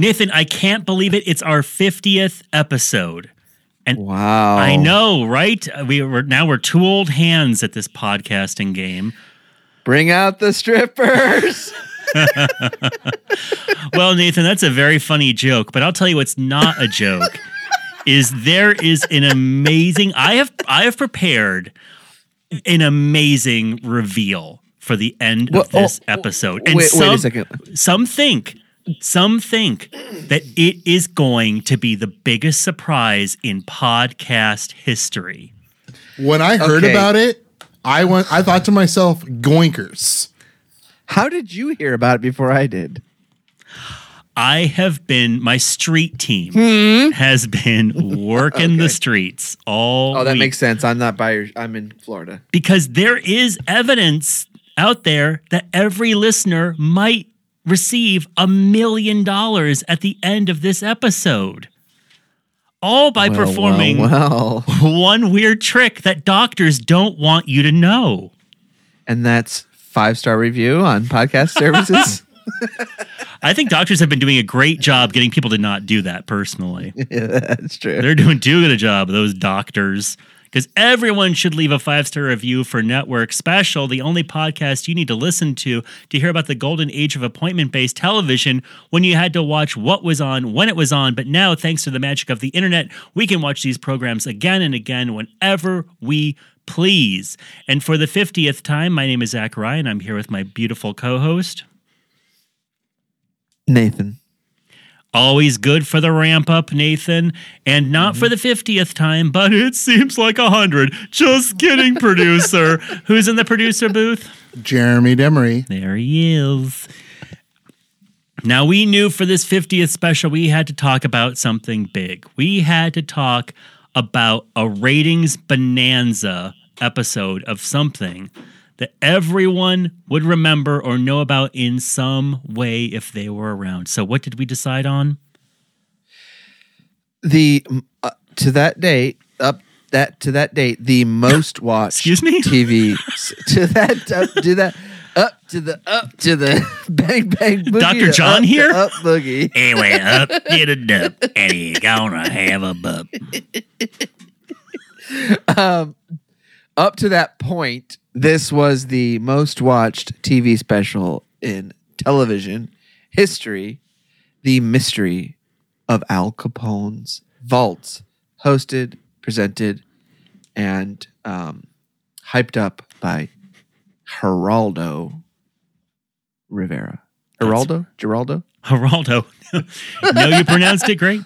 Nathan, I can't believe it. It's our 50th episode. And Wow. I know, right? Uh, we were now we're two old hands at this podcasting game. Bring out the strippers. Well, Nathan, that's a very funny joke, but I'll tell you what's not a joke is there is an amazing I have I have prepared an amazing reveal for the end Well, of this oh, episode. wait- wait a second. Some think some think that it is going to be the biggest surprise in podcast history. When I heard Okay. about it, I went. I thought to myself, "Goinkers." How did you hear about it before I did? I have been my street team Hmm? has been working the streets all Oh, that week. makes sense. I'm not by your. I'm in Florida. because there is evidence out there that every listener might receive a million dollars at the end of this episode. All by Well, performing well, well. one weird trick that doctors don't want you to know. and that's five star review on podcast services. I think doctors have been doing a great job getting people to not do that personally. yeah, that's true. They're doing too good a job, those doctors. Because everyone should leave a five star review for Network Special, the only podcast you need to listen to to hear about the golden age of appointment based television when you had to watch what was on when it was on. But now, thanks to the magic of the internet, we can watch these programs again and again whenever we please. And for the 50th time, my name is Zach Ryan. I'm here with my beautiful co host. Nathan. Always good for the ramp up, Nathan. And not for mm-hmm. the 50th time, but it seems like a hundred. Just kidding, producer. Who's in the producer booth? Jeremy Demery. There he is. Now, we knew for this 50th special, we had to talk about something big. We had to talk about a ratings bonanza episode of something that everyone would remember or know about in some way if they were around. So, what did we decide on? The uh, to that date up that to that date the most watched Excuse me? TV to that up to that up to the up to the bang bang boogie Dr. John up here? up boogie Anyway, up did a dup, and he gonna have a bup. up to that point this was the most watched TV special in television history the mystery of Al Capone's vaults hosted presented and um, hyped up by Geraldo Rivera. Geraldo? Geraldo? Geraldo. no, you pronounced it great.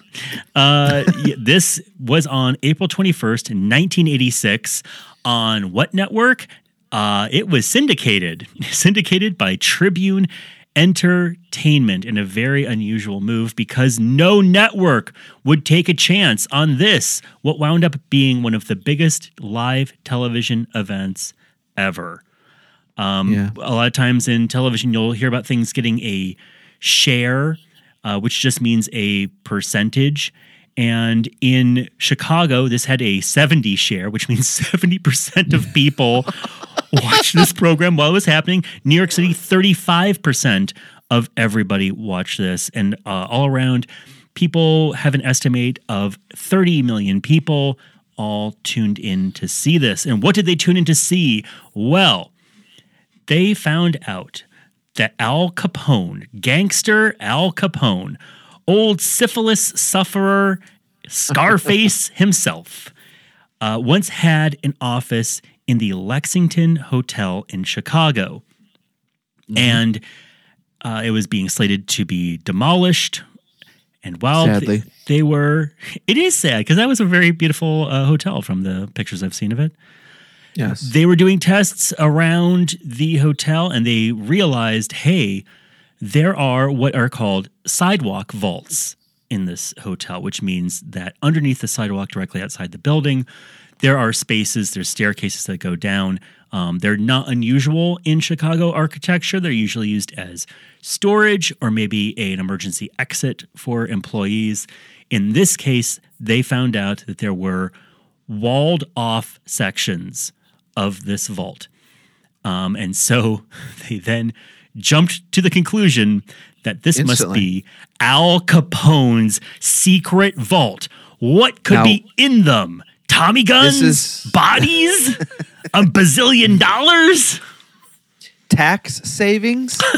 Uh, this was on April 21st, 1986, on what network? Uh, it was syndicated, syndicated by Tribune Entertainment in a very unusual move because no network would take a chance on this, what wound up being one of the biggest live television events ever. Um, Yeah. A lot of times in television, you'll hear about things getting a share, uh, which just means a percentage. And in Chicago, this had a 70 share, which means 70% of people watched this program while it was happening. New York City, 35% of everybody watched this. And uh, all around, people have an estimate of 30 million people all tuned in to see this. And what did they tune in to see? Well, they found out that Al Capone, gangster Al Capone, old syphilis sufferer, Scarface himself, uh, once had an office in the Lexington Hotel in Chicago. And uh, it was being slated to be demolished. And while th- Sadly. they were, it is sad because that was a very beautiful uh, hotel from the pictures I've seen of it Yes. they were doing tests around the hotel and they realized hey there are what are called sidewalk vaults in this hotel which means that underneath the sidewalk directly outside the building there are spaces there's staircases that go down um, they're not unusual in chicago architecture they're usually used as storage or maybe an emergency exit for employees in this case they found out that there were walled off sections of this vault. Um, and so they then jumped to the conclusion that this must be Al Capone's secret vault. What could Now- be in them? Tommy guns, is- bodies, a bazillion dollars. Tax savings.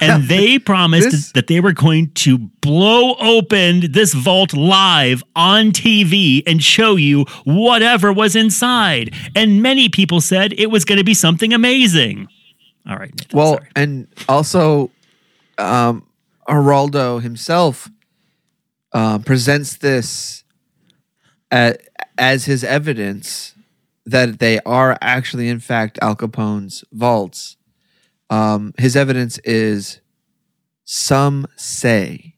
And they promised This- that they were going to blow open this vault live on TV and show you whatever was inside. And many people said it was going to be something amazing. All right. Nathan, Well, sorry. and also, um, Geraldo himself uh, presents this a as his evidence that they are actually, in fact, Al Capone's vaults. Um, his evidence is some say.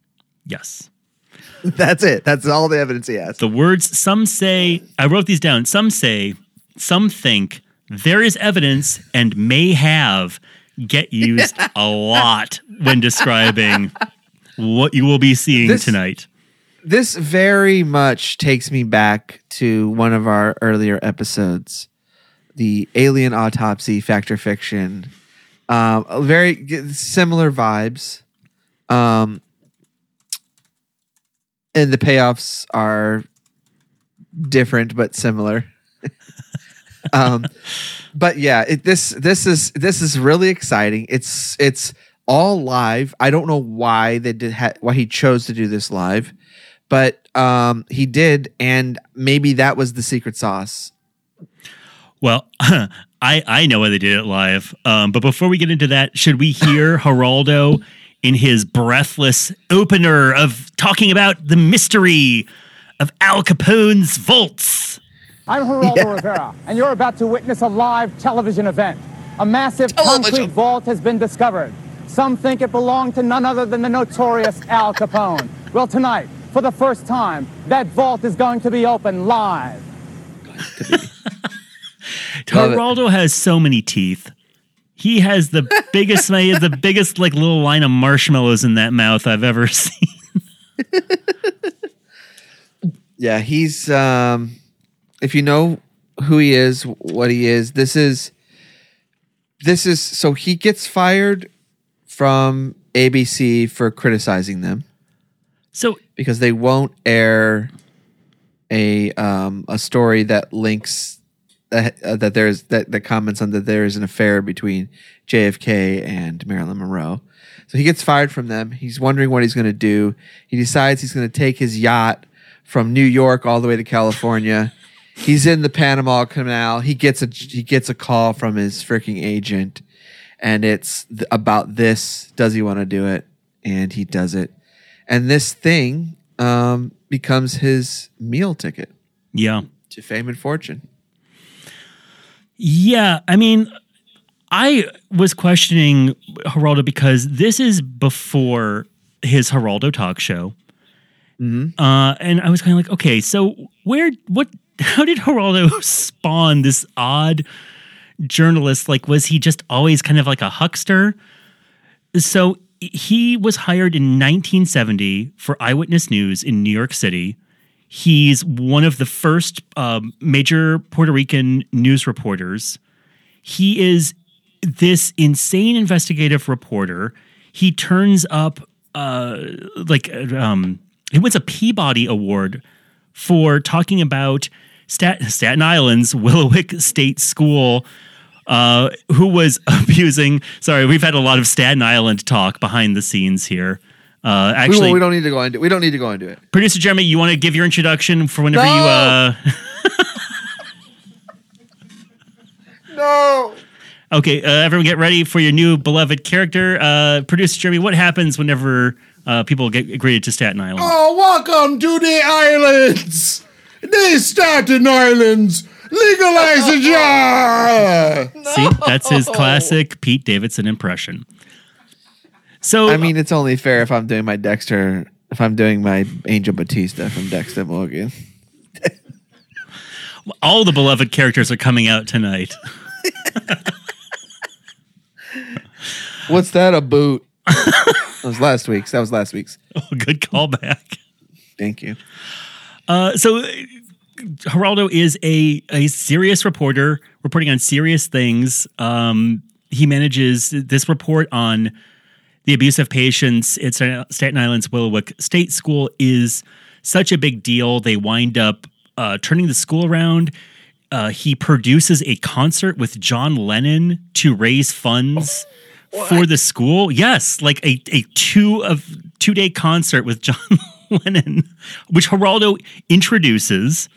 yes. That's it. That's all the evidence he has. The words some say, I wrote these down. Some say, some think, there is evidence and may have get used a lot when describing what you will be seeing This- tonight. This very much takes me back to one of our earlier episodes the alien autopsy factor fiction. Um very similar vibes. Um and the payoffs are different but similar. Um but yeah it, this this is this is really exciting. It's it's all live. I don't know why they did ha- why he chose to do this live but um he did and maybe that was the secret sauce Well, I I know why they did it live. Um, but before we get into that, should we hear Geraldo in his breathless opener of talking about the mystery of Al Capone's vaults? I'm Geraldo Rivera, and you're about to witness a live television event. A massive concrete vault has been discovered. Some think it belonged to none other than the notorious Al Capone. Well, tonight, for the first time, that vault is going to be open live. Love. Geraldo has so many teeth. He has the biggest, he has the biggest like little line of marshmallows in that mouth I've ever seen. yeah he's um if you know who he is what he is this is this is so he gets fired from abc for criticizing them So because they won't air a um a story that links that uh, that there's that that comments on that there is an affair between JFK and Marilyn Monroe. So he gets fired from them. He's wondering what he's going to do. He decides he's going to take his yacht from New York all the way to California. He's in the Panama Canal. He gets a he gets a call from his freaking agent, and it's th- about this. Does he want to do it? And he does it. And this thing um, becomes his meal ticket yeah, to fame and fortune. Yeah, I mean, I was questioning Geraldo because this is before his Geraldo talk show. Uh, and I was kind of like, okay, so where, what, how did Geraldo spawn this odd journalist? Like, was he just always kind of like a huckster? So he was hired in 1970 for Eyewitness News in New York City. He's one of the first um, major Puerto Rican news reporters. He is this insane investigative reporter. He turns up uh, like um, he wins a Peabody Award for talking about Stat- Staten Island's Willowbrook State School, uh, who was abusing. Sorry, we've had a lot of Staten Island talk behind the scenes here. Uh, We, actually, we don't need to go into we don't need to go into it. producer Jeremy, you want to give your introduction for whenever No! you. Uh, No. okay, uh, everyone, get ready for your new beloved character, uh, producer Jeremy. What happens whenever uh, people get greeted to Staten Island? Oh, welcome to the islands. The Staten Islands. Legalize the jar. See, that's his classic Pete Davidson impression. So I mean, it's only fair if I'm doing my Dexter, if I'm doing my Angel Batista from Dexter Morgan. all the beloved characters are coming out tonight. What's that? A boot? that was last week's. That was last week's. Oh, good callback. Thank you. Uh, so Geraldo is a, a serious reporter reporting on serious things. Um, he manages this report on the abuse of patients at Staten Island's Willowbrook State School is such a big deal. They wind up uh, turning the school around. Uh, he produces a concert with John Lennon to raise funds for the school. Yes, like a, a two of two day concert with John Lennon, which Geraldo introduces.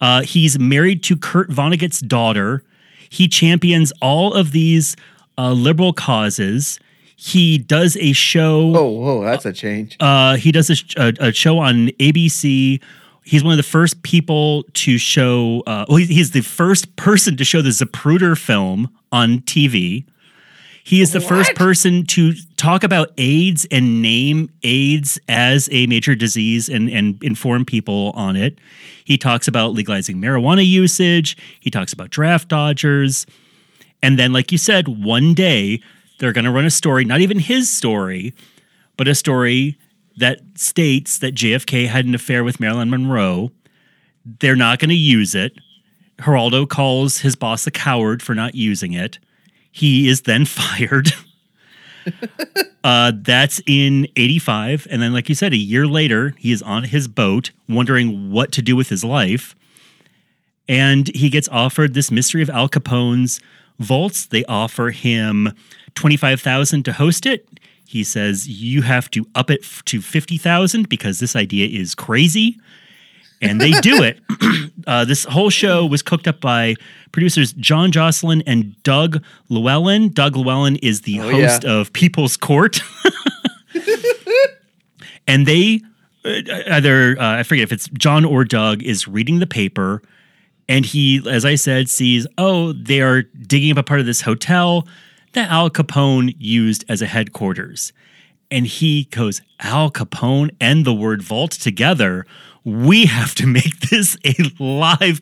Uh, he's married to Kurt Vonnegut's daughter. He champions all of these uh, liberal causes. He does a show. Oh, whoa, that's a change. Uh, he does a, a, a, show on ABC. He's one of the first people to show. Uh, well, he's the first person to show the Zapruder film on TV. He is the what? first person to talk about AIDS and name AIDS as a major disease and, and inform people on it. He talks about legalizing marijuana usage. He talks about draft dodgers. And then, like you said, one day they're going to run a story, not even his story, but a story that states that JFK had an affair with Marilyn Monroe. They're not going to use it. Geraldo calls his boss a coward for not using it. He is then fired. uh, that's in 85. And then, like you said, a year later, he is on his boat wondering what to do with his life. And he gets offered this mystery of Al Capone's vaults. They offer him 25,000 to host it. He says you have to up it to 50,000 because this idea is crazy. And they do it. uh, this whole show was cooked up by producers John Joslyn and Doug Llewellyn. Doug Llewellyn is the oh, host yeah. of People's Court. and they uh, either, uh, I forget if it's John or Doug, is reading the paper. And he, as I said, sees, oh, they are digging up a part of this hotel that Al Capone used as a headquarters. And he goes, Al Capone and the word vault together. We have to make this a live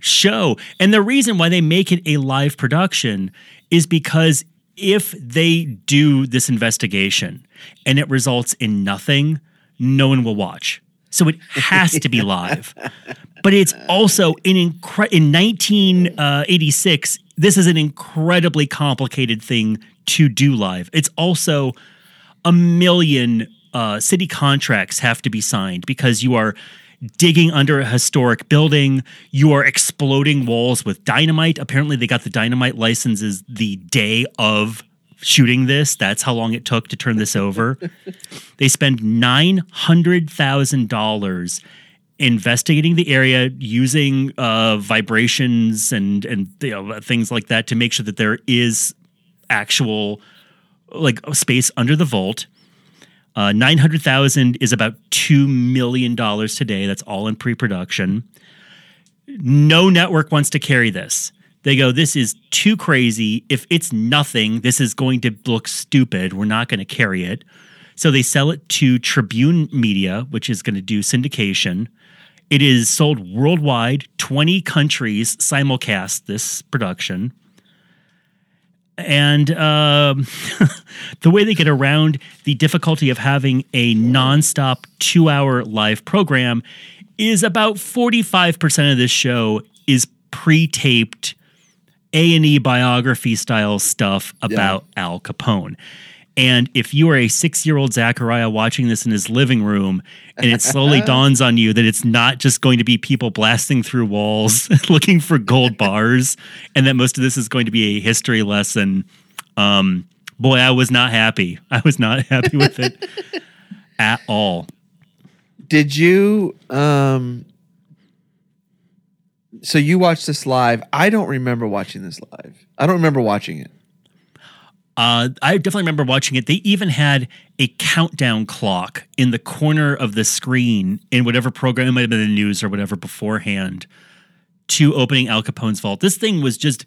show. And the reason why they make it a live production is because if they do this investigation and it results in nothing, no one will watch. So it has to be live. but it's also in incre- in 1986 uh, this is an incredibly complicated thing to do live. It's also a million uh, city contracts have to be signed because you are digging under a historic building. You are exploding walls with dynamite. Apparently, they got the dynamite licenses the day of shooting this. That's how long it took to turn this over. they spend $900,000 investigating the area using uh, vibrations and and you know, things like that to make sure that there is actual like space under the vault. Uh, Nine hundred thousand is about two million dollars today. That's all in pre-production. No network wants to carry this. They go, this is too crazy. If it's nothing, this is going to look stupid. We're not going to carry it. So they sell it to Tribune Media, which is going to do syndication. It is sold worldwide. 20 countries simulcast this production. And um, the way they get around the difficulty of having a nonstop two hour live program is about 45% of this show is pre taped A&E biography style stuff about yeah. Al Capone. And if you are a six year old Zachariah watching this in his living room, and it slowly dawns on you that it's not just going to be people blasting through walls looking for gold bars, and that most of this is going to be a history lesson, um, boy, I was not happy. I was not happy with it at all. Did you? Um, so you watched this live. I don't remember watching this live. I don't remember watching it. Uh, I definitely remember watching it. They even had a countdown clock in the corner of the screen in whatever program, it might have been the news or whatever beforehand, to opening Al Capone's vault. This thing was just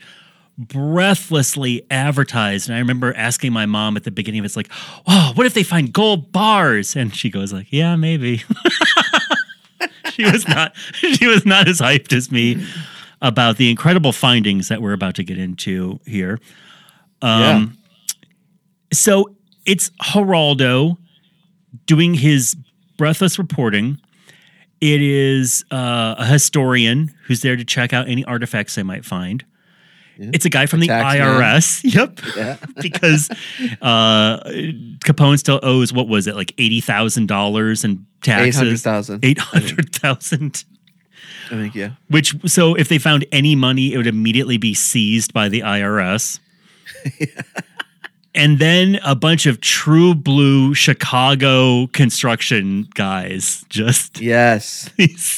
breathlessly advertised. And I remember asking my mom at the beginning of it, it's like, oh, what if they find gold bars? And she goes like, yeah, maybe. she was not she was not as hyped as me about the incredible findings that we're about to get into here. Um, yeah. So it's Geraldo doing his breathless reporting. It is uh, a historian who's there to check out any artifacts they might find. It's a guy from the man. IRS. Yep. Yeah. because uh, Capone still owes what was it like eighty thousand dollars in taxes? 800,000. Eight hundred thousand. I think yeah. Which so if they found any money, it would immediately be seized by the IRS. And then a bunch of true blue Chicago construction guys just Yes.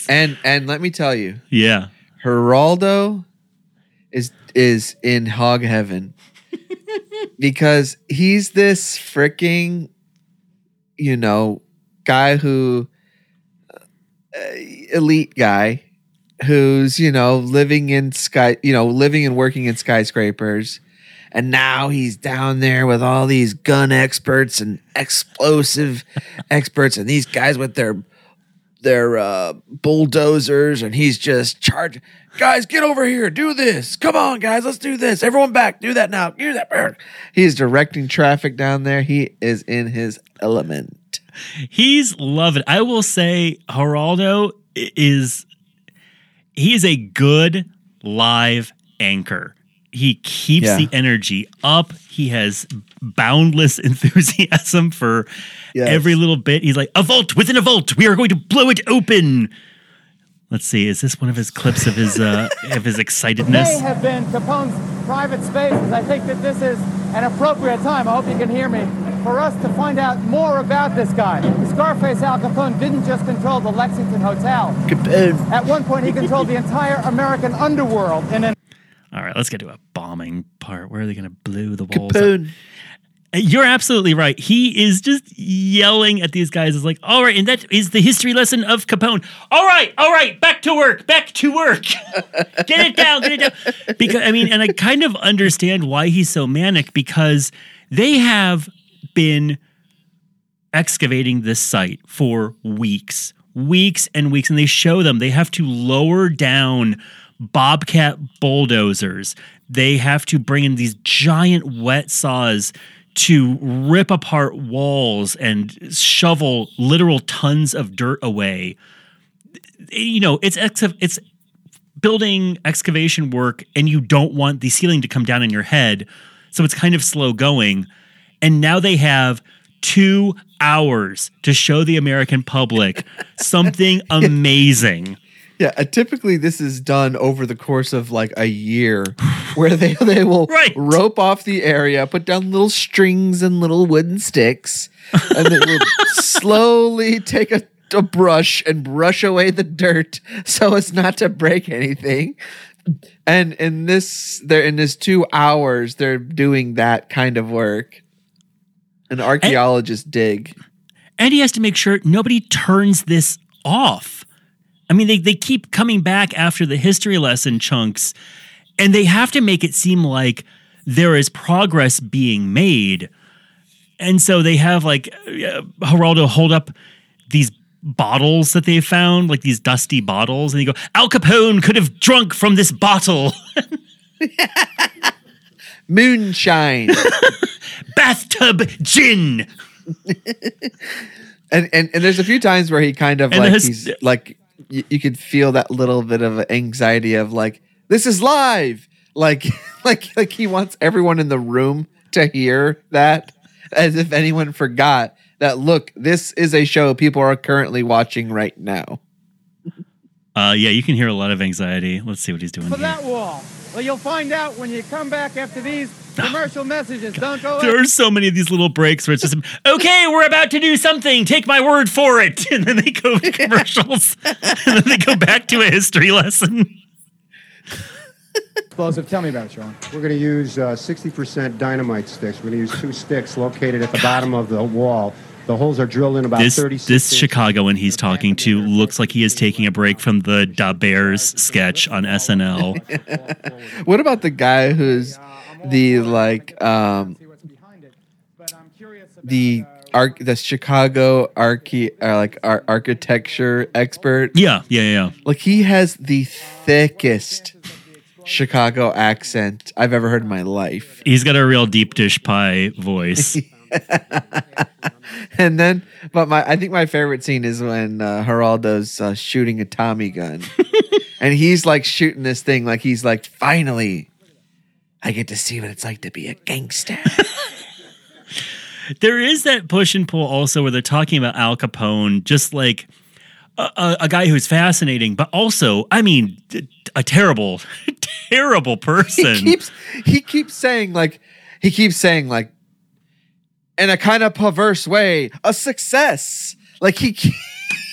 And and let me tell you, yeah. Geraldo is is in hog heaven because he's this freaking you know guy who uh, elite guy who's you know living in sky you know living and working in skyscrapers and now he's down there with all these gun experts and explosive experts and these guys with their their uh, bulldozers and he's just charging. Guys, get over here. Do this. Come on, guys. Let's do this. Everyone back. Do that now. Do that. He's directing traffic down there. He is in his element. He's loving. I will say, Geraldo is he is a good live anchor. He keeps Yeah. the energy up. He has boundless enthusiasm for Yes. every little bit. He's like, a vault within a vault. We are going to blow it open. Let's see. Is this one of his clips of his uh of his excitedness? may excitedness? have been Capone's private spaces. I think that this is an appropriate time, I hope you can hear me, for us to find out more about this guy. Scarface Al Capone didn't just control the Lexington Hotel. Capone. At one point, he controlled the entire American underworld in an All right, let's get to a bombing part. Where are they going to blow the walls? up? Capone. Uh, you're absolutely right. He is just yelling at these guys. It's like, all right, and that is the history lesson of Capone. All right, all right, back to work, back to work. get it down, get it down. Because I mean, and I kind of understand why he's so manic because they have been excavating this site for weeks, weeks and weeks, and they show them they have to lower down bobcat bulldozers. They have to bring in these giant wet saws to rip apart walls and shovel literal tons of dirt away. You know, it's ex- it's building excavation work and you don't want the ceiling to come down on your head. So it's kind of slow going. And now they have two hours to show the American public something amazing. Yeah, uh, typically this is done over the course of like a year, where they they will Right. rope off the area, put down little strings and little wooden sticks, and they will slowly take a, a brush and brush away the dirt so as not to break anything. And in this, they're in this two hours, they're doing that kind of work. An archaeologist dig. And he has to make sure nobody turns this off. I mean, they, they keep coming back after the history lesson chunks, and they have to make it seem like there is progress being made. And so they have like uh, Geraldo hold up these bottles that they found, like these dusty bottles, and they go, Al Capone could have drunk from this bottle. Moonshine. Bathtub gin. and, and and there's a few times where he kind of And like his- he's like you, you could feel that little bit of anxiety of like this is live like like like he wants everyone in the room to hear that as if anyone forgot that look this is a show people are currently watching right now Uh, yeah, you can hear a lot of anxiety. Let's see what he's doing for here. that wall. Well, you'll find out when you come back after these commercial messages. Don't go There are so many of these little breaks where it's just, okay, we're about to do something. Take my word for it. And then they go to commercials. and then they go back to a history lesson. explosive. Tell me about it, Sean. We're going to use uh, 60% dynamite sticks. We're going to use two sticks located at the bottom of the wall. The holes are drilled in about This 36 this inches. Chicagoan he's talking to looks like he is taking a break from the Da Bears sketch on SNL. what about the guy who's the like um the arc the chicago archi uh, like ar- architecture expert Yeah, yeah, yeah. Like he has the thickest Chicago accent I've ever heard in my life. He's got a real deep dish pie voice. and then, but my I think my favorite scene is when uh, Geraldo's uh, shooting a Tommy gun, and he's like shooting this thing like he's like finally, I get to see what it's like to be a gangster. There is that push and pull also where they're talking about Al Capone, just like a, a, a guy who's fascinating, but also, I mean, a terrible, terrible person. he keeps he keeps saying like he keeps saying like in a kind of perverse way a success like he ke-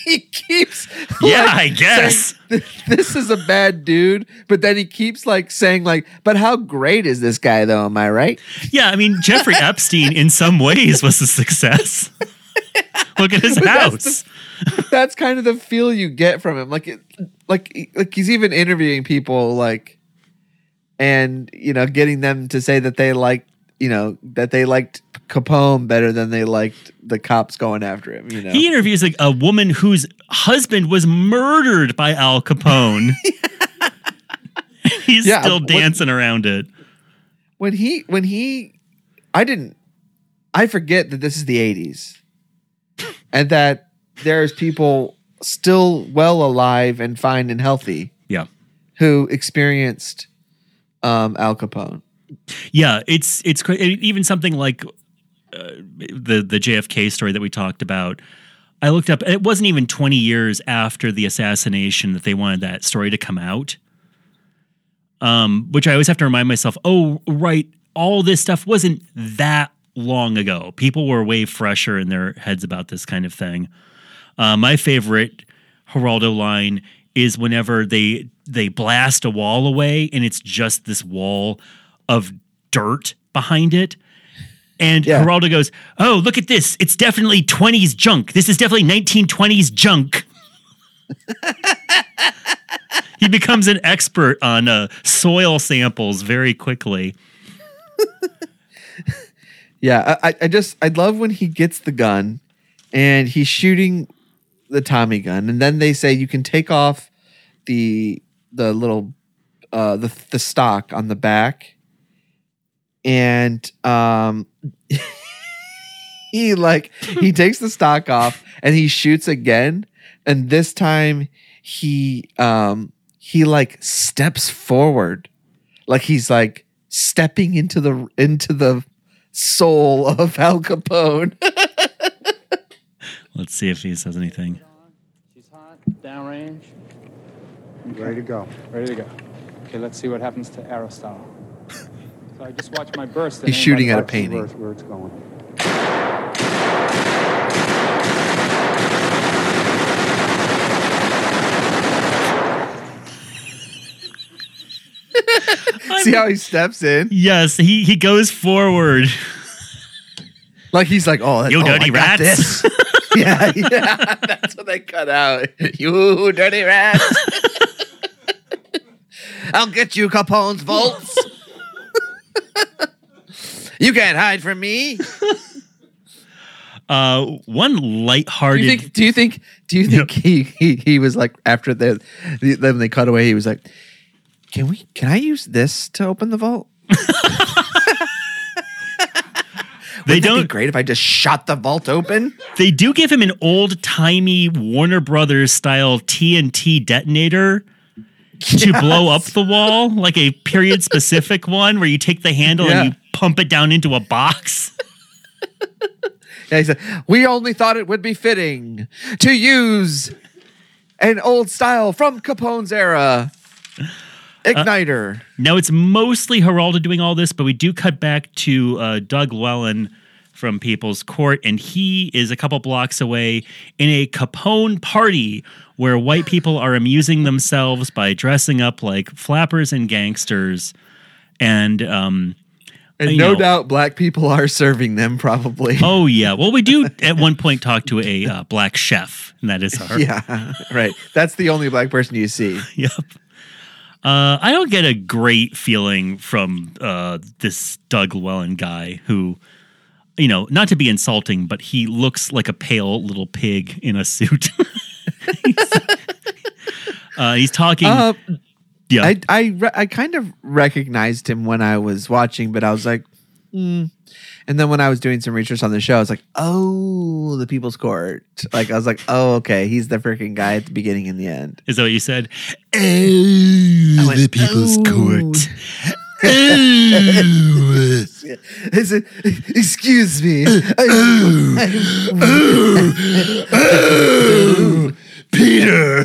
he keeps Yeah, like, I guess. saying, this is a bad dude but then he keeps like saying like but how great is this guy though am i right yeah, I mean, Jeffrey Epstein in some ways was a success. Look at his But that's house. that's kind of the feel you get from him like it, like like he's even interviewing people like and you know getting them to say that they like you know that they liked capone better than they liked the cops going after him you know He interviews like a woman whose husband was murdered by Al Capone. He's Yeah, still dancing around it. when he when he i didn't i forget that this is the 80s and that there's people still well alive and fine and healthy Yeah. who experienced um al capone Yeah, it's it's even something like the the JFK story that we talked about. I looked up. It wasn't even twenty years after the assassination that they wanted that story to come out. Um, which I always have to remind myself. Oh, right, all this stuff wasn't that long ago. People were way fresher in their heads about this kind of thing. Uh, my favorite Geraldo line is whenever they they blast a wall away and it's just this wall of dirt behind it. And Yeah. Geraldo goes, "Oh, look at this! It's definitely 20s junk. This is definitely 1920s junk." he becomes an expert on uh, soil samples very quickly. yeah I, I- just i love when he gets the gun and he's shooting the tommy gun and then they say you can take off the the little uh the the stock on the back and um he like he takes the stock off and he shoots again and this time he um he like steps forward like he's like stepping into the into the soul of Al Capone. Let's see if he says anything. She's hot, downrange. Ready to go. Ready to go. Okay, let's see what happens to Aristotle. So I just watched my burst. He's shooting at a painting. Where, where it's going. See how he steps in? Yes, he he goes forward. Like he's like, oh, You oh, dirty I got rats. this. yeah, yeah, that's what they cut out. You dirty rats. I'll get you, Capone's vaults. You can't hide from me. Uh, one Do lighthearted. you think? Do you think? Do you think he, he he was like after the, the then they cut away? He was like, "Can we? Can I use this to open the vault? they Wouldn't that be don't. great if I just shot the vault open." They do give him an old timey Warner Brothers style TNT detonator to blow up the wall, like a period specific one where you take the handle Yeah. and you pump it down into a box. Yeah, he said, "We only thought it would be fitting to use an old style from Capone's era igniter." Now it's mostly Geraldo doing all this, but we do cut back to uh, Doug Llewellyn from People's Court, and he is a couple blocks away in a Capone party where white people are amusing themselves by dressing up like flappers and gangsters. And um, and no know. doubt, black people are serving them. Probably. oh yeah, well we do at one point talk to a uh, black chef, and that is our yeah, right. That's the only black person you see. Yep. Uh, I don't get a great feeling from uh, this Doug Llewellyn guy who, you know, not to be insulting, but he looks like a pale little pig in a suit. he's, uh, he's talking. Yeah. I I re- I kind of recognized him when I was watching, but I was like, hmm, And then when I was doing some research on the show, I was like, oh, the People's Court. Like I was like, oh, okay, he's the freaking guy at the beginning and the end. Is that what you said? Oh, went, the People's "Oh." Court. Oh. Excuse me. Peter.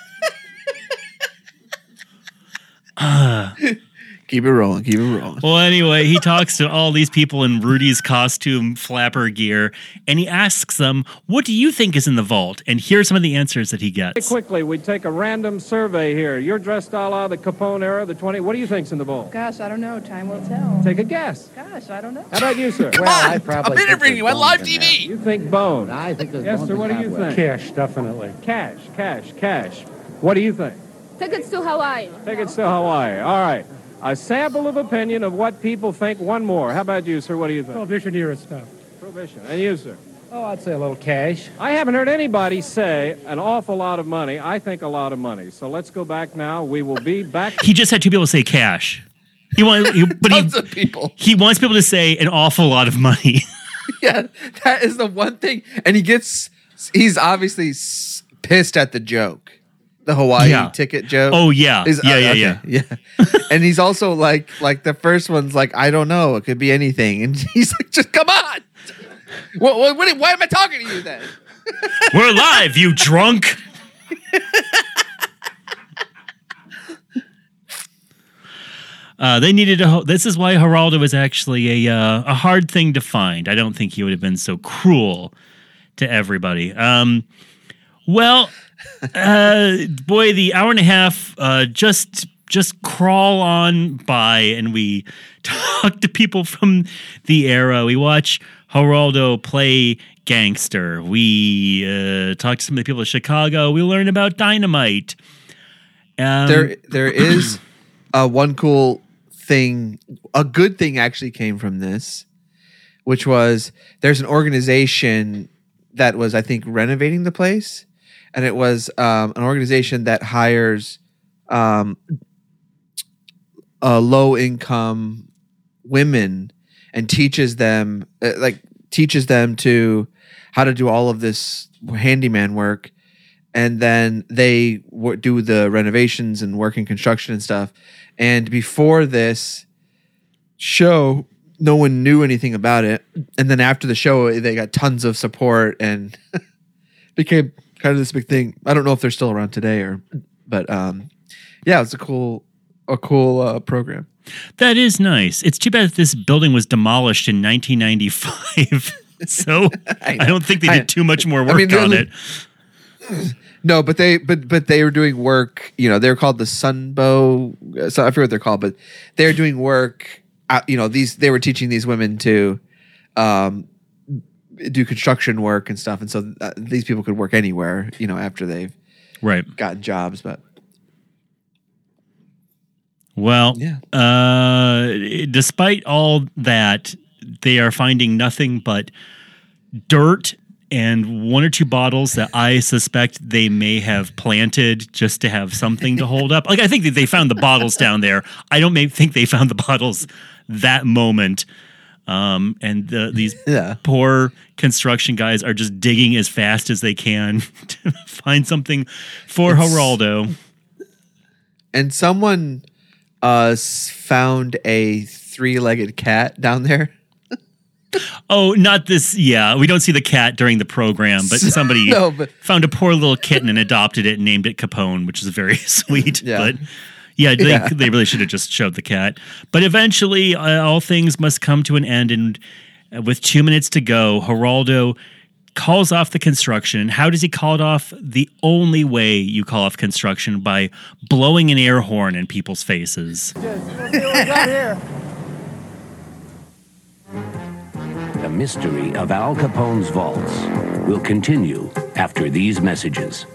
keep it rolling. Keep it rolling. Well, anyway, he talks to all these people in Rudy's costume flapper gear, and he asks them, "What do you think is in the vault?" And here's some of the answers that he gets. Quickly, we take a random survey here. You're dressed a la the Capone era, the 20. What do you think's in the vault? Gosh, I don't know. Time will tell. Take a guess. Gosh, I don't know. How about you, sir? Come Well, I probably think there's you on live bones in TV. You think bone. I think there's Yes, bones sir. What do you cobwebs. think? Cash, definitely. Cash, cash, cash. What do you think? Tickets to Hawaii. Tickets to Hawaii. All right. A sample of opinion of what people think. One more. How about you, sir? What do you think? Prohibition era stuff. Prohibition. And you, sir? Oh, I'd say a little cash. I haven't heard anybody say an awful lot of money. I think a lot of money. So let's go back now. We will be back. He just had two people say cash. He wanted, he, but Tons he, of people. he wants people to say an awful lot of money. Yeah, that is the one thing. And he gets, he's obviously s- pissed at the joke, the Hawaii Yeah. ticket joke. Oh, yeah. Is- Yeah, uh, yeah, okay, yeah. and he's also like, like the first one's like, I don't know, it could be anything. And he's like, just come on. What, what, what, why am I talking to you then? We're live, you drunk. Uh, they needed a. ho- This is why Geraldo was actually a uh, a hard thing to find. I don't think he would have been so cruel to everybody. Um, well, uh, boy, the hour and a half uh, just just crawl on by, and we talk to people from the era. We watch Geraldo play gangster. We uh, talk to some of the people of Chicago. We learn about dynamite. Um, there there is uh, one cool thing a good thing actually came from this which was there's an organization that was i think renovating the place and it was um, an organization that hires um, uh, low income women and teaches them uh, like teaches them to how to do all of this handyman work and then they w- do the renovations and work in construction and stuff. And before this show, no one knew anything about it. And then after the show, they got tons of support and became kind of this big thing. I don't know if they're still around today or, but um, yeah, it's a cool, a cool uh, program. That is nice. It's too bad that this building was demolished in 1995. so I, know. don't think they I- did too much more work mean, on it. No, but they but but they were doing work. You know, they're called the Sunbow. So I forget what they're called, but they're doing work. Uh, you know, these they were teaching these women to um, do construction work and stuff, and so uh, these people could work anywhere. You know, after they've Right. gotten jobs. But Well, Yeah. uh, despite all that, they are finding nothing but dirt and one or two bottles that I suspect they may have planted just to have something to hold up. Like I think that they found the bottles down there. I don't may think they found the bottles that moment. Um, and the, these Yeah. poor construction guys are just digging as fast as they can to find something for It's- Geraldo. and someone uh found a three-legged cat down there. Oh, not this. Yeah, we don't see the cat during the program, but somebody No, but- found a poor little kitten and adopted it and named it Capone, which is very sweet. Yeah. But yeah, they, Yeah. they really should have just showed the cat. But eventually, uh, all things must come to an end. And uh, with two minutes to go, Geraldo calls off the construction. How does he call it off? The only way you call off construction by blowing an air horn in people's faces. The mystery of Al Capone's vaults will continue after these messages.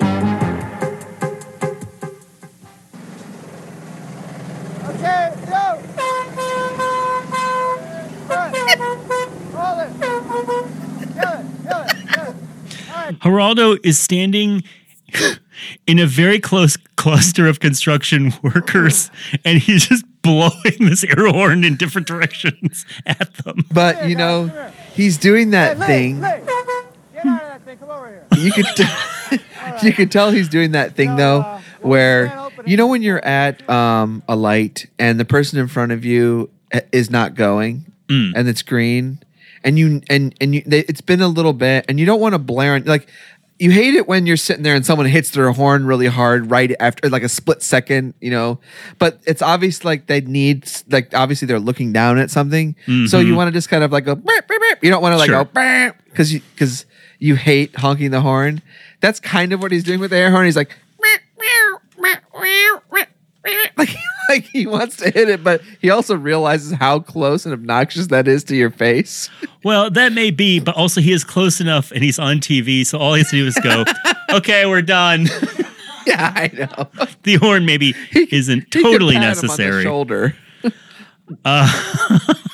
Geraldo is standing in a very close cluster of construction workers, and he's just blowing this air horn in different directions at them. But you know, he's doing that thing. Get out of that thing. Come over here. You could t- you could tell he's doing that thing uh, though, where you know when you're at um, a light and the person in front of you is not going and it's green, and you and and you they, it's been a little bit, and you don't want to blare on like. You hate it when you're sitting there and someone hits their horn really hard right after, like a split second, you know. But it's obvious like they need, like obviously they're looking down at something, so you mm-hmm. want to just kind of like go. "Beep, beep, beep." You don't want to like Sure. go because you because you hate honking the horn. That's kind of what he's doing with the air horn. He's like, like, like he wants to hit it, but he also realizes how close and obnoxious that is to your face. Well, that may be, but also he is close enough and he's on TV, so all he has to do is go, okay, we're done. Yeah, I know. the horn maybe isn't He could totally him on the necessary. shoulder. Uh,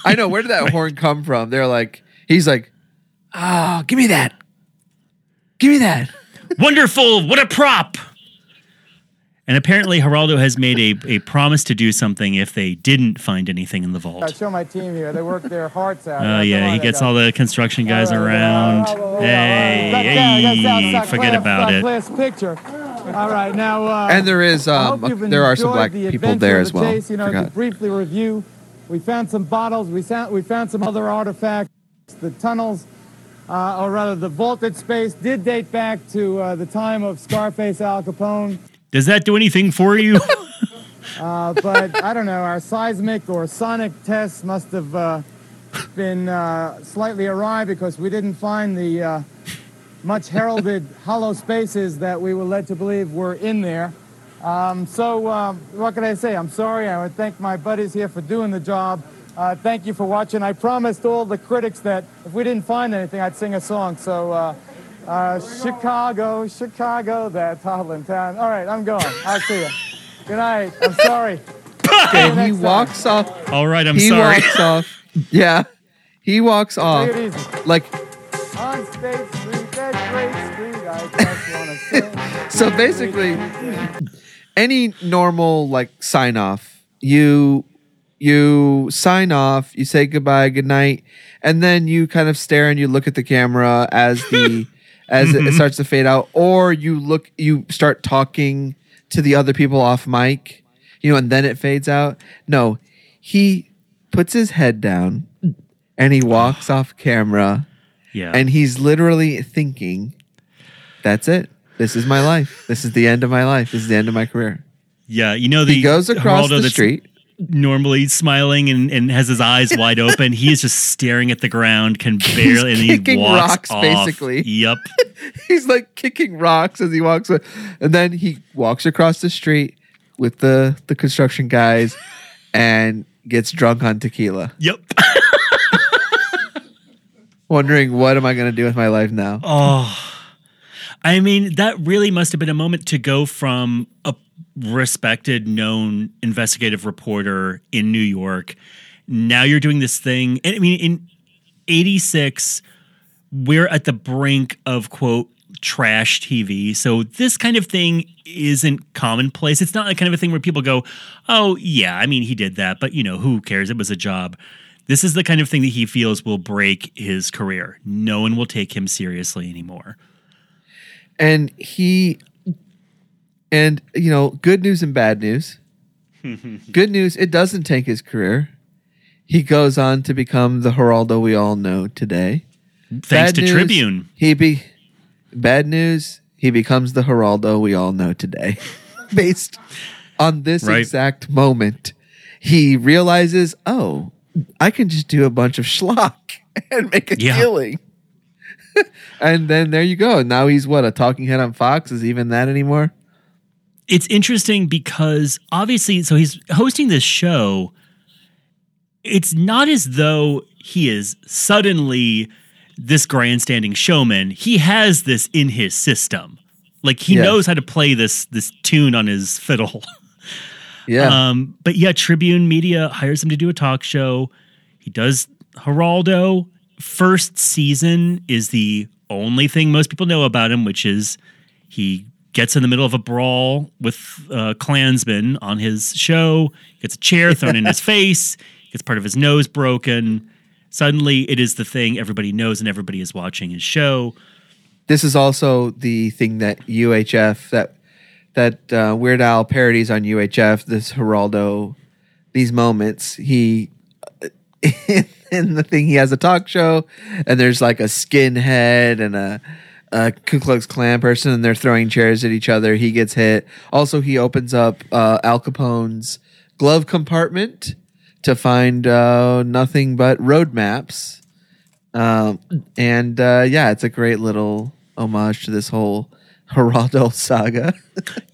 I know. Where did that horn come from? They're like, he's like, oh, give me that. Give me that. Wonderful! What a prop! And apparently, Geraldo has made a, a promise to do something if they didn't find anything in the vault. I show my team here. They work their hearts out. Oh, Come yeah, he gets all the construction guys All right, around. all right, all right, Hey, all right. That's down, that's down, hey, forget class, about South it. class picture. All right, now. Uh, And there is, um, there are some enjoyed black the people there as well. Chase, you know, to Forgot. briefly review, we found some bottles. We found we found some other artifacts. The tunnels, uh, or rather, the vaulted space, did date back to uh, the time of Scarface Al Capone. Does that do anything for you? Uh, but I don't know, our seismic or sonic tests must have uh, been uh, slightly awry because we didn't find the uh, much heralded hollow spaces that we were led to believe were in there. Um, so, um, what can I say? I'm sorry. I would thank my buddies here for doing the job. Uh, thank you for watching. I promised all the critics that if we didn't find anything, I'd sing a song. So, uh, uh, Chicago, Chicago, that toddling town. All right, I'm going. I'll see you. Good night. I'm sorry. And he Next time. walks off. all right, I'm he sorry. walks off. Yeah. He walks off. It easy. Like, On State Street, that great street, I just want to say. so basically, any normal like sign off, you you sign off, you say goodbye, good night, and then you kind of stare and you look at the camera as the as it mm-hmm. starts to fade out, or you look you start talking to the other people off mic, you know, and then it fades out. No, he puts his head down and he walks off camera Yeah. and he's literally thinking, "That's it. This is my life. This is the end of my life. This is the end of my career." yeah, you know the He goes across Geraldo the street. Normally smiling and, and has his eyes wide open. He is just staring at the ground, can barely, and he walks rocks, off. basically. Yep. He's like kicking rocks as he walks, away. and then he walks across the street with the the construction guys and gets drunk on tequila, Yep. wondering what am I going to do with my life now? Oh, I mean, that really must have been a moment to go from a respected, known investigative reporter in New York. Now you're doing this thing. And I mean, in 86, we're at the brink of, quote, trash TV. So this kind of thing isn't commonplace. It's not the kind of a thing where people go, oh, yeah, I mean, he did that, but, you know, who cares? It was a job. This is the kind of thing that he feels will break his career. No one will take him seriously anymore. And he and you know good news and bad news good news it doesn't take his career he goes on to become the Geraldo we all know today Thanks Bad to news, Tribune. he be bad news he becomes the Geraldo we all know today based on this Right. exact moment he realizes oh I can just do a bunch of schlock and make a Yeah. killing and then there you go. Now he's what a talking head on Fox. Is even that anymore? It's interesting because obviously, so he's hosting this show. It's not as though he is suddenly this grandstanding showman. He has this in his system. Like he Yeah. knows how to play this this tune on his fiddle. Yeah. Um, but yeah, Tribune Media hires him to do a talk show. He does Geraldo. First season is the only thing most people know about him, which is he gets in the middle of a brawl with uh, Klansmen on his show, gets a chair thrown in his face, gets part of his nose broken. Suddenly, it is the thing everybody knows and everybody is watching his show. This is also the thing that UHF that that uh, Weird Al parodies on UHF. This Geraldo, these moments he in the thing he has a talk show and there's like a skinhead and a, a Ku Klux Klan person and they're throwing chairs at each other. He gets hit. Also, he opens up uh, Al Capone's glove compartment to find uh, nothing but road maps. Um, and uh, yeah, it's a great little homage to this whole Geraldo saga.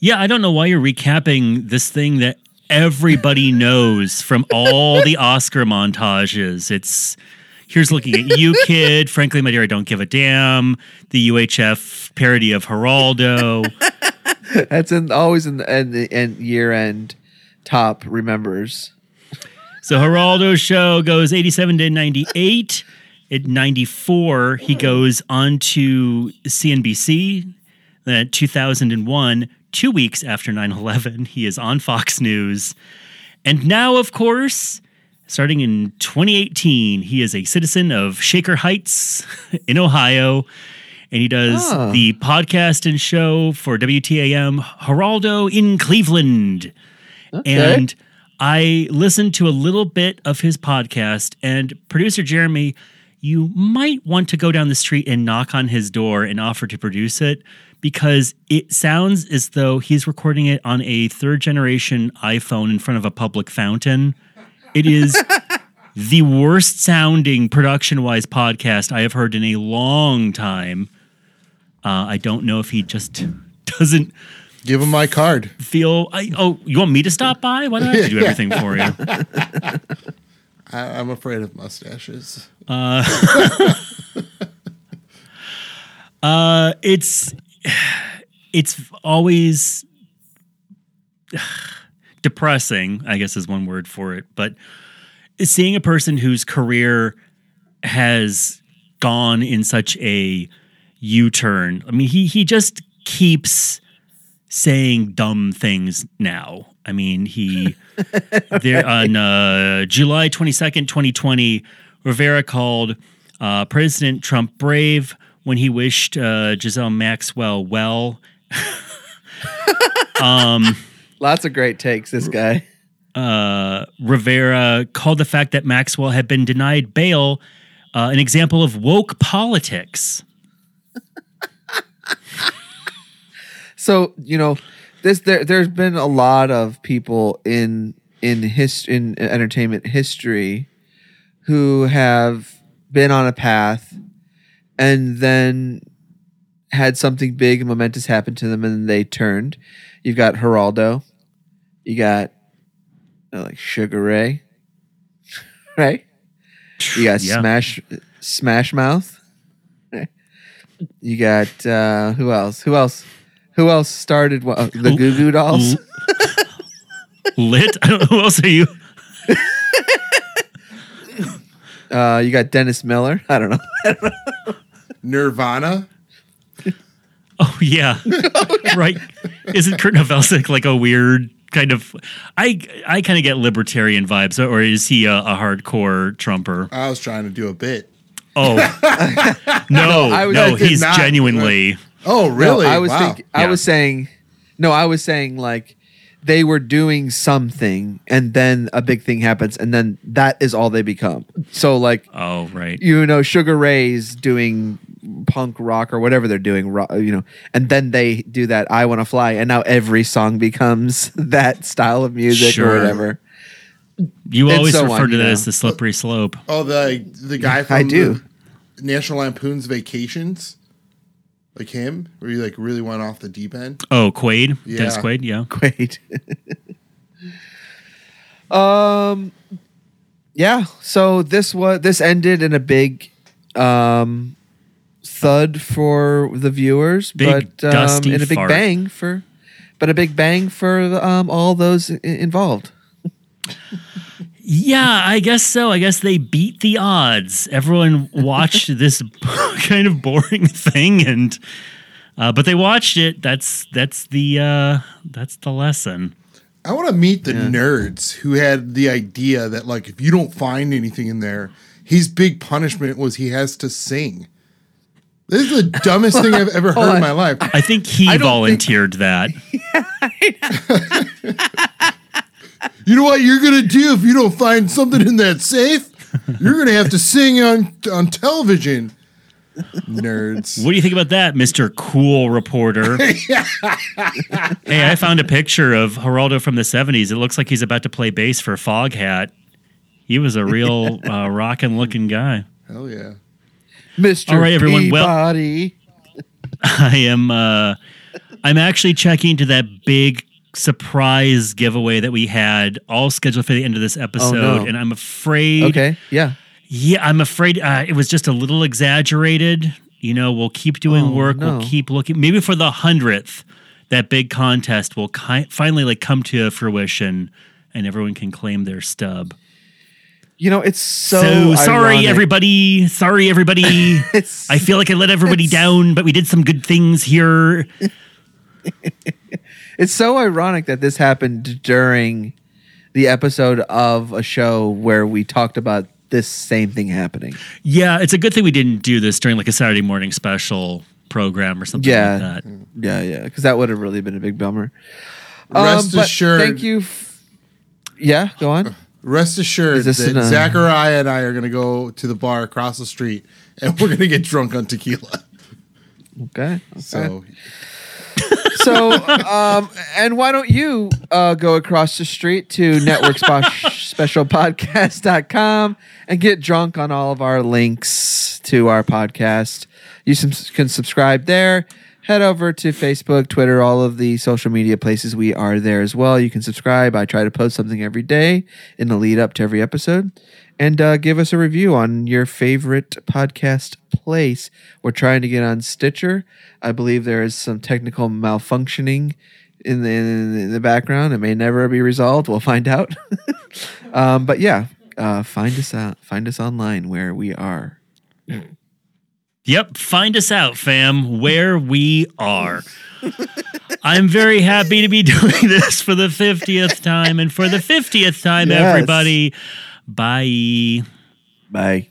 Yeah, I don't know why you're recapping this thing that everybody knows from all the Oscar montages. It's here's looking at you, kid. Frankly, my dear, I don't give a damn. The UHF parody of Geraldo. That's in always in the end, the end year end top remembers. So Geraldo's show goes 87 to 98. At 94, he goes on to CNBC. Then 2001, two weeks after 9 11, he is on Fox News. And now, of course, starting in 2018, he is a citizen of Shaker Heights in Ohio. And he does Oh. the podcast and show for WTAM Geraldo in Cleveland. And I listened to a little bit of his podcast, and producer Jeremy, you might want to go down the street and knock on his door and offer to produce it because it sounds as though he's recording it on a third generation iPhone in front of a public fountain. It is the worst sounding production wise podcast I have heard in a long time. Uh, I don't know if he just doesn't Give him my card. feel. I, oh, you want me to stop by? Why do I have to do everything for you? I, I'm afraid of mustaches. Uh, it's it's always depressing. I guess is one word for it, but seeing a person whose career has gone in such a U-turn. I mean, he he just keeps saying dumb things now. I mean, he there on uh, July 22nd, 2020, Rivera called uh, President Trump brave when he wished uh, Ghislaine Maxwell well. Lots of great takes. This guy. Uh, Rivera called the fact that Maxwell had been denied bail uh, an example of woke politics. So you know, this there there's been a lot of people in in his in entertainment history who have been on a path and then had something big and momentous happen to them and they turned. You've got Geraldo, you got uh, like Sugar Ray, right? You got Yeah. Smash Smash Mouth. You got uh, who else? Who else? Who else started uh, the Goo Goo Dolls? Lit? I don't know who else are you? Uh, you got Dennis Miller. I don't know. Nirvana. Oh, oh yeah, right. Isn't Kurt Novoselic like a weird kind of? I I kind of get libertarian vibes, or is he a, a hardcore Trumper? I was trying to do a bit. Oh no, I was- no, he's not- genuinely. Oh, really? No, I was wow. thinking. I Yeah. was saying. No, I was saying like they were doing something, and then a big thing happens, and then that is all they become. So like Oh right. you know, Sugar Ray's doing punk rock or whatever they're doing, you know, and then they do that "I Want to Fly," and now every song becomes that style of music Sure. or whatever. You and always so refer on, to that know. as the slippery slope. Oh, the the guy from I do. the National Lampoon's Vacations, like him, where you like really went off the deep end. Oh, Quaid, Dennis Yeah. Quaid, yeah. Great. um yeah, so this was this ended in a big um thud for the viewers, Big, but um, dusty and a big fart. bang for but a big bang for um all those i- involved. Yeah, I guess so. I guess they beat the odds. Everyone watched this kind of boring thing, and Uh, but they watched it. That's that's the uh, that's the lesson. I want to meet the nerds who had the idea that like if you don't find anything in there, his big punishment was he has to sing. This is the dumbest thing I've ever heard in my life. I think he volunteered that. You know what you're gonna do if you don't find something in that safe? You're gonna have to sing on on television. Nerds. What do you think about that, Mister Cool Reporter? hey, I found a picture of Geraldo from the '70s. It looks like he's about to play bass for Foghat. He was a real uh, rockin' looking guy. Hell yeah. Mr. All right, everyone. Well- Peabody. I am. Uh, I'm actually checking to that big surprise giveaway that we had all scheduled for the end of this episode, no. and I'm afraid. Okay, yeah. Yeah, I'm afraid uh, it was just a little exaggerated. You know, we'll keep doing Oh, work. no. We'll keep looking. Maybe for the hundredth, that big contest will ki- finally like come to fruition, and everyone can claim their stub. You know, it's so, So, sorry, ironic. everybody. Sorry, everybody. I feel like I let everybody down, but we did some good things here. It's so ironic that this happened during the episode of a show where we talked about this same thing happening. Yeah, it's a good thing we didn't do this during like a Saturday morning special program or something Yeah. like that. Yeah, yeah, because that would have really been a big bummer. Rest um, but assured- Thank you. F- yeah, go on. Rest assured that in a- Zachariah and I are gonna go to the bar across the street and we're gonna get drunk on tequila. Okay. okay. So So, um, and why don't you uh, go across the street to networkspecialpodcast.com and get drunk on all of our links to our podcast. You can subscribe there. Head over to Facebook, Twitter, all of the social media places. We are there as well. You can subscribe. I try to post something every day in the lead up to every episode. And uh, give us a review on your favorite podcast place. We're trying to get on Stitcher. I believe there is some technical malfunctioning in the, in the background. It may never be resolved. We'll find out. um, but yeah, uh, find us out. Find us online where we are. Yep, find us out, fam, where we are. I'm very happy to be doing this for the 50th time. And for the 50th time, Yes. everybody, bye. Bye.